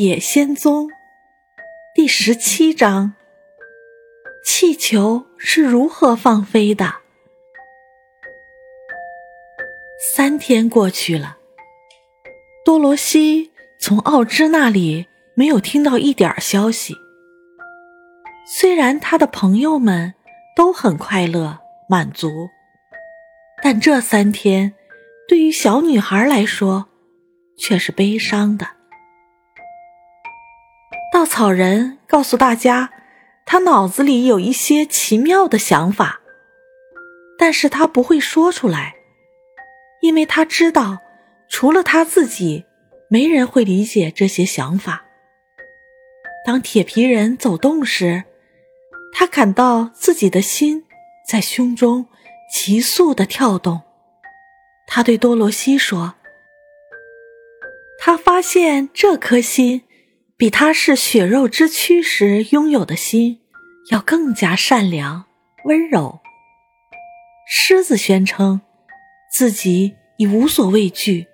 野仙踪》第十七章：气球是如何放飞的？三天过去了，多罗西从奥芝那里没有听到一点消息。虽然他的朋友们都很快乐、满足，但这三天对于小女孩来说却是悲伤的。稻草人告诉大家，他脑子里有一些奇妙的想法，但是他不会说出来，因为他知道，除了他自己，没人会理解这些想法。当铁皮人走动时，他感到自己的心在胸中急速的跳动。他对多罗西说：“他发现这颗心比他是血肉之躯时拥有的心要更加善良、温柔。”狮子宣称自己已无所畏惧，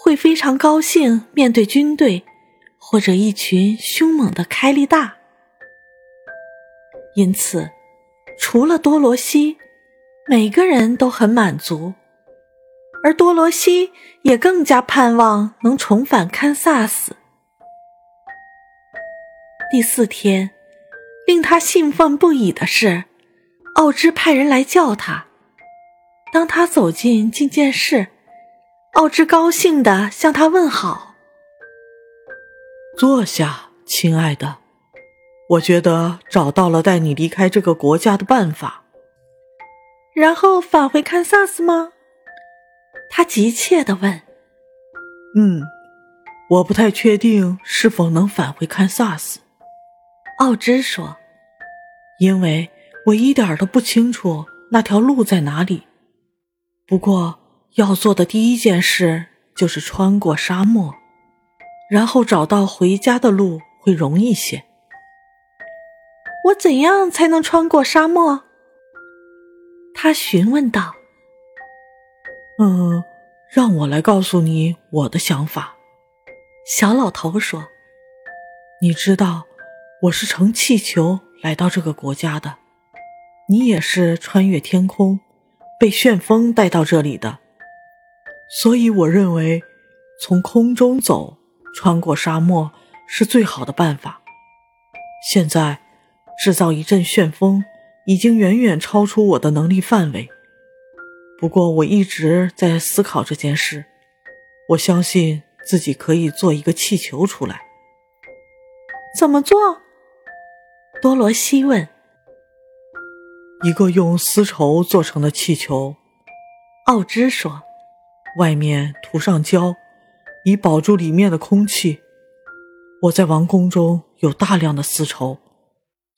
会非常高兴面对军队或者一群凶猛的开利大。因此，除了多罗西，每个人都很满足，而多罗西也更加盼望能重返堪萨斯。第四天，令他兴奋不已的是，奥芝派人来叫他。当他走进觐见室，奥芝高兴地向他问好：“坐下，亲爱的。”我觉得找到了带你离开这个国家的办法，然后返回堪萨斯吗？他急切地问。嗯，我不太确定是否能返回堪萨斯，奥芝说，因为我一点都不清楚那条路在哪里。不过要做的第一件事就是穿过沙漠，然后找到回家的路会容易些。我怎样才能穿过沙漠？他询问道。“嗯，让我来告诉你我的想法。”小老头说。“你知道，我是乘气球来到这个国家的，你也是穿越天空，被旋风带到这里的。所以我认为，从空中走，穿过沙漠是最好的办法。现在。”制造一阵旋风已经远远超出我的能力范围。不过我一直在思考这件事。我相信自己可以做一个气球出来。怎么做？多罗西问。一个用丝绸做成的气球，奥芝说，外面涂上胶，以保住里面的空气。我在王宫中有大量的丝绸。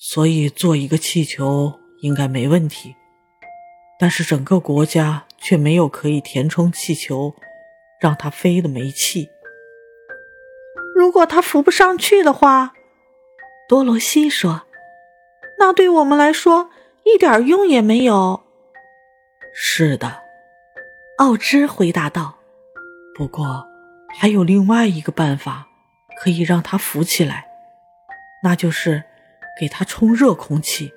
所以做一个气球应该没问题，但是整个国家却没有可以填充气球，让它飞的煤气。如果它浮不上去的话，多罗西说：“那对我们来说一点用也没有。”是的，奥芝回答道。不过还有另外一个办法可以让它浮起来，那就是。给它充热空气，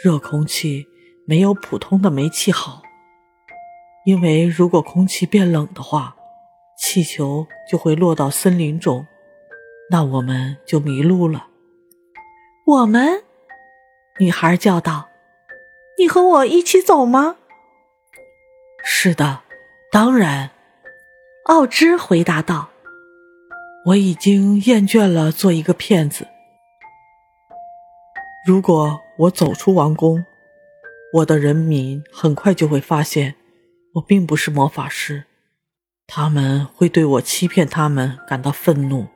热空气没有普通的煤气好，因为如果空气变冷的话，气球就会落到森林中，那我们就迷路了。我们，女孩叫道：“你和我一起走吗？”“是的，当然。”奥芝回答道：“我已经厌倦了做一个骗子。”如果我走出王宫，我的人民很快就会发现我并不是魔法师，他们会对我欺骗他们感到愤怒，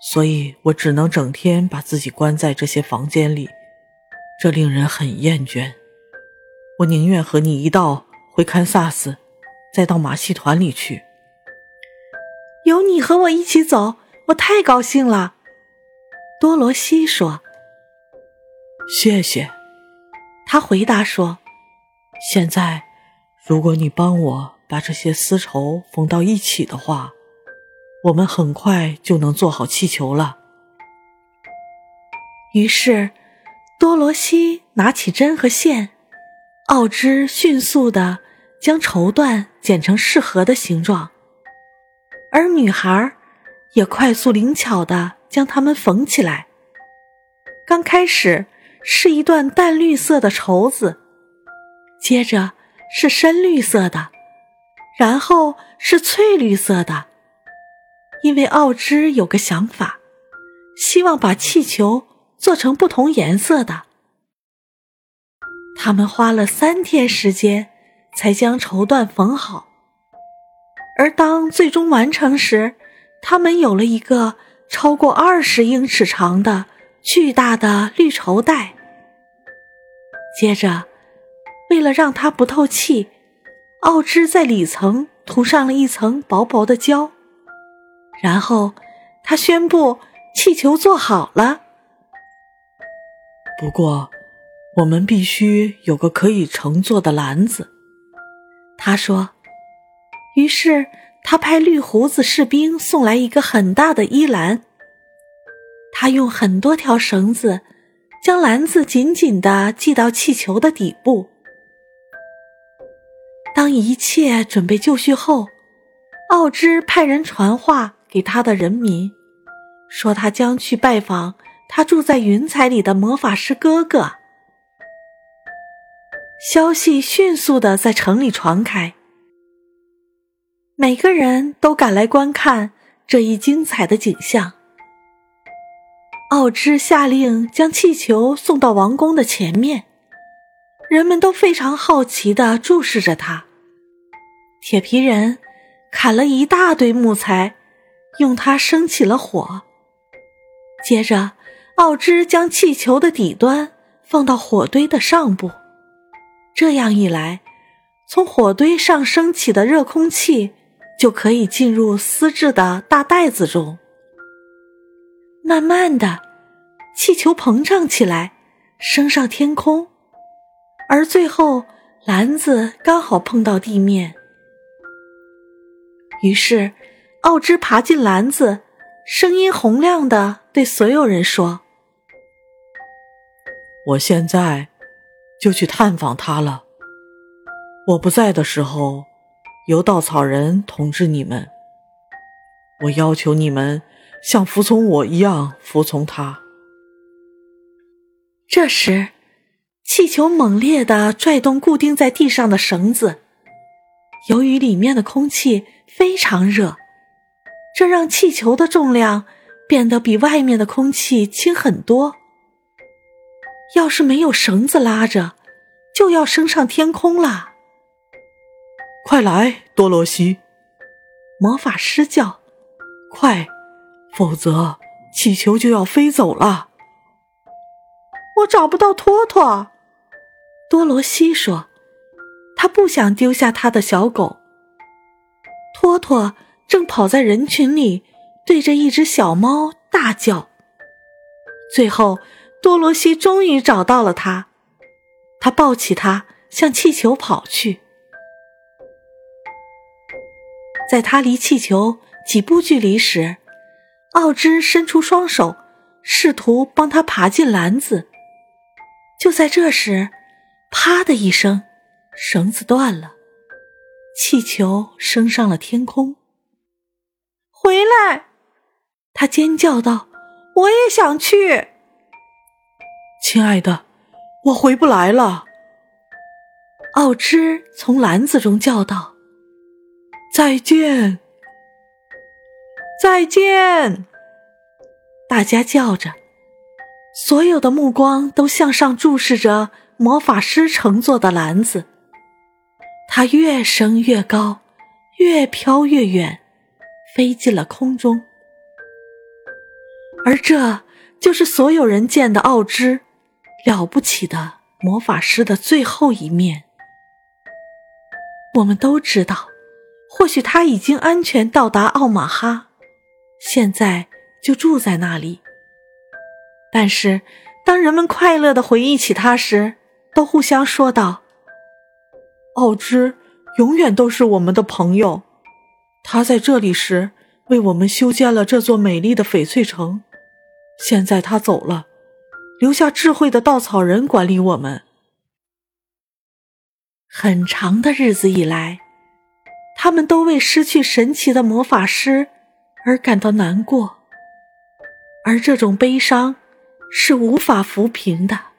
所以我只能整天把自己关在这些房间里，这令人很厌倦。我宁愿和你一道回堪萨斯，再到马戏团里去。有你和我一起走，我太高兴了。”多罗西说。谢谢，他回答说：“现在，如果你帮我把这些丝绸缝到一起的话，我们很快就能做好气球了。于是，多罗西拿起针和线，奥芝迅速的将绸缎剪成适合的形状，而女孩也快速灵巧的将它们缝起来。刚开始是一段淡绿色的绸子，接着是深绿色的，然后是翠绿色的。因为奥芝有个想法，希望把气球做成不同颜色的。他们花了三天时间才将绸缎缝好，而当最终完成时，他们有了一个超过二十英尺长的。巨大的绿绸带。接着，为了让它不透气，奥芝在里层涂上了一层薄薄的胶。然后，他宣布气球做好了。不过，我们必须有个可以乘坐的篮子。他说。于是，他派绿胡子士兵送来一个很大的衣篮。他用很多条绳子将篮子紧紧地系到气球的底部。当一切准备就绪后，奥芝派人传话给他的人民，说他将去拜访他住在云彩里的魔法师哥哥。消息迅速的在城里传开，每个人都赶来观看这一精彩的景象。奥芝下令将气球送到王宫的前面，人们都非常好奇的注视着他。铁皮人砍了一大堆木材，用它生起了火。接着，奥芝将气球的底端放到火堆的上部，这样一来，从火堆上升起的热空气就可以进入丝质的大袋子中。慢慢的，气球膨胀起来，升上天空，而最后篮子刚好碰到地面。于是，奥芝爬进篮子，声音洪亮的对所有人说：“我现在就去探访他了。我不在的时候，由稻草人统治你们。我要求你们。”像服从我一样服从他。这时，气球猛烈地拽动固定在地上的绳子。由于里面的空气非常热，这让气球的重量变得比外面的空气轻很多。要是没有绳子拉着，就要升上天空了。快来，多罗西！魔法师叫：“快！”否则，气球就要飞走了。我找不到托托，多罗西说：“他不想丢下他的小狗。”托托正跑在人群里，对着一只小猫大叫。最后，多罗西终于找到了它，他抱起它向气球跑去。在他离气球几步距离时，奥芝伸出双手，试图帮他爬进篮子。就在这时，啪的一声，绳子断了，气球升上了天空。回来！他尖叫道：“我也想去。”亲爱的，我回不来了。奥芝从篮子中叫道：“再见。”再见！大家叫着，所有的目光都向上注视着魔法师乘坐的篮子。它越升越高，越飘越远，飞进了空中。而这就是所有人见的奥芝了不起的魔法师的最后一面。我们都知道，或许他已经安全到达奥马哈。现在就住在那里。但是，当人们快乐的回忆起他时，都互相说道：“奥芝永远都是我们的朋友。他在这里时，为我们修建了这座美丽的翡翠城。现在他走了，留下智慧的稻草人管理我们。很长的日子以来，他们都为失去神奇的魔法师而感到难过，而这种悲伤是无法抚平的。